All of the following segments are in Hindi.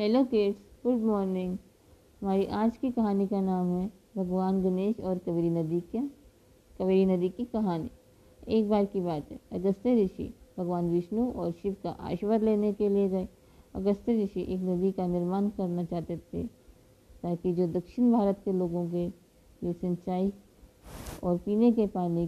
हेलो किड्स गुड मॉर्निंग हमारी आज की कहानी का नाम है भगवान गणेश और कवेरी नदी क्या कवेरी नदी की कहानी। एक बार की बात है, अगस्त्य ऋषि भगवान विष्णु और शिव का आशीर्वाद लेने के लिए गए। अगस्त्य ऋषि एक नदी का निर्माण करना चाहते थे, ताकि जो दक्षिण भारत के लोगों के लिए सिंचाई और पीने के पानी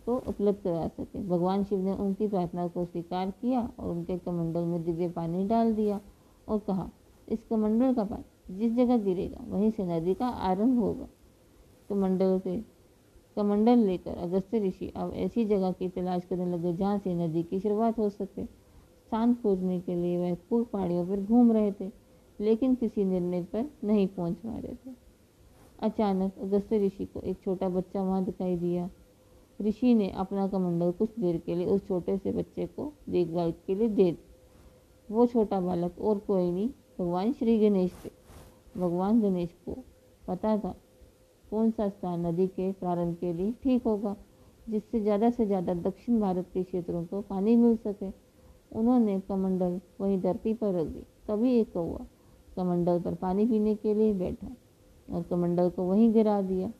को उपलब्ध करा सके। भगवान शिव ने उनकी प्रार्थना को स्वीकार किया और उनके कमंडल में दिव्य पानी डाल दिया। और कहा, इस कमंडल का पानी जिस जगह गिरेगा, वहीं से नदी का आरंभ होगा। कमंडल के, कमंडल लेकर अगस्त्य ऋषि अब ऐसी जगह की तलाश करने लगे जहाँ से नदी की शुरुआत हो सके। स्थान खोजने के लिए वह पूर्व पहाड़ियों पर घूम रहे थे, लेकिन किसी निर्णय पर नहीं पहुँच पा रहे थे। अचानक अगस्त्य ऋषि को एक छोटा बच्चा वहाँ दिखाई दिया। ऋषि ने अपना कमंडल कुछ देर के लिए उस छोटे से बच्चे को देखभाल के लिए दे वो छोटा बालक और कोई नहीं, भगवान श्री गणेश थे। भगवान गणेश को पता था कौन सा स्थान नदी के प्रारंभ के लिए ठीक होगा, जिससे ज़्यादा से ज़्यादा दक्षिण भारत के क्षेत्रों को पानी मिल सके। उन्होंने कमंडल वहीं धरती पर रख दी। तभी एक कौआ कमंडल पर पानी पीने के लिए बैठा और कमंडल को वहीं गिरा दिया।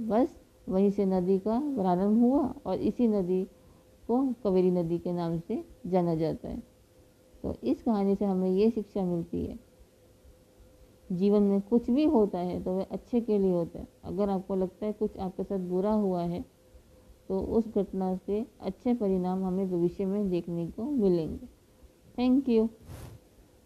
बस वहीं से नदी का प्रारंभ हुआ और इसी नदी को कवेरी नदी के नाम से जाना जाता है। तो इस कहानी से हमें ये शिक्षा मिलती है। जीवन में कुछ भी होता है तो वह अच्छे के लिए होता है। अगर आपको लगता है कुछ आपके साथ बुरा हुआ है तो उस घटना से अच्छे परिणाम हमें भविष्य में देखने को मिलेंगे। Thank you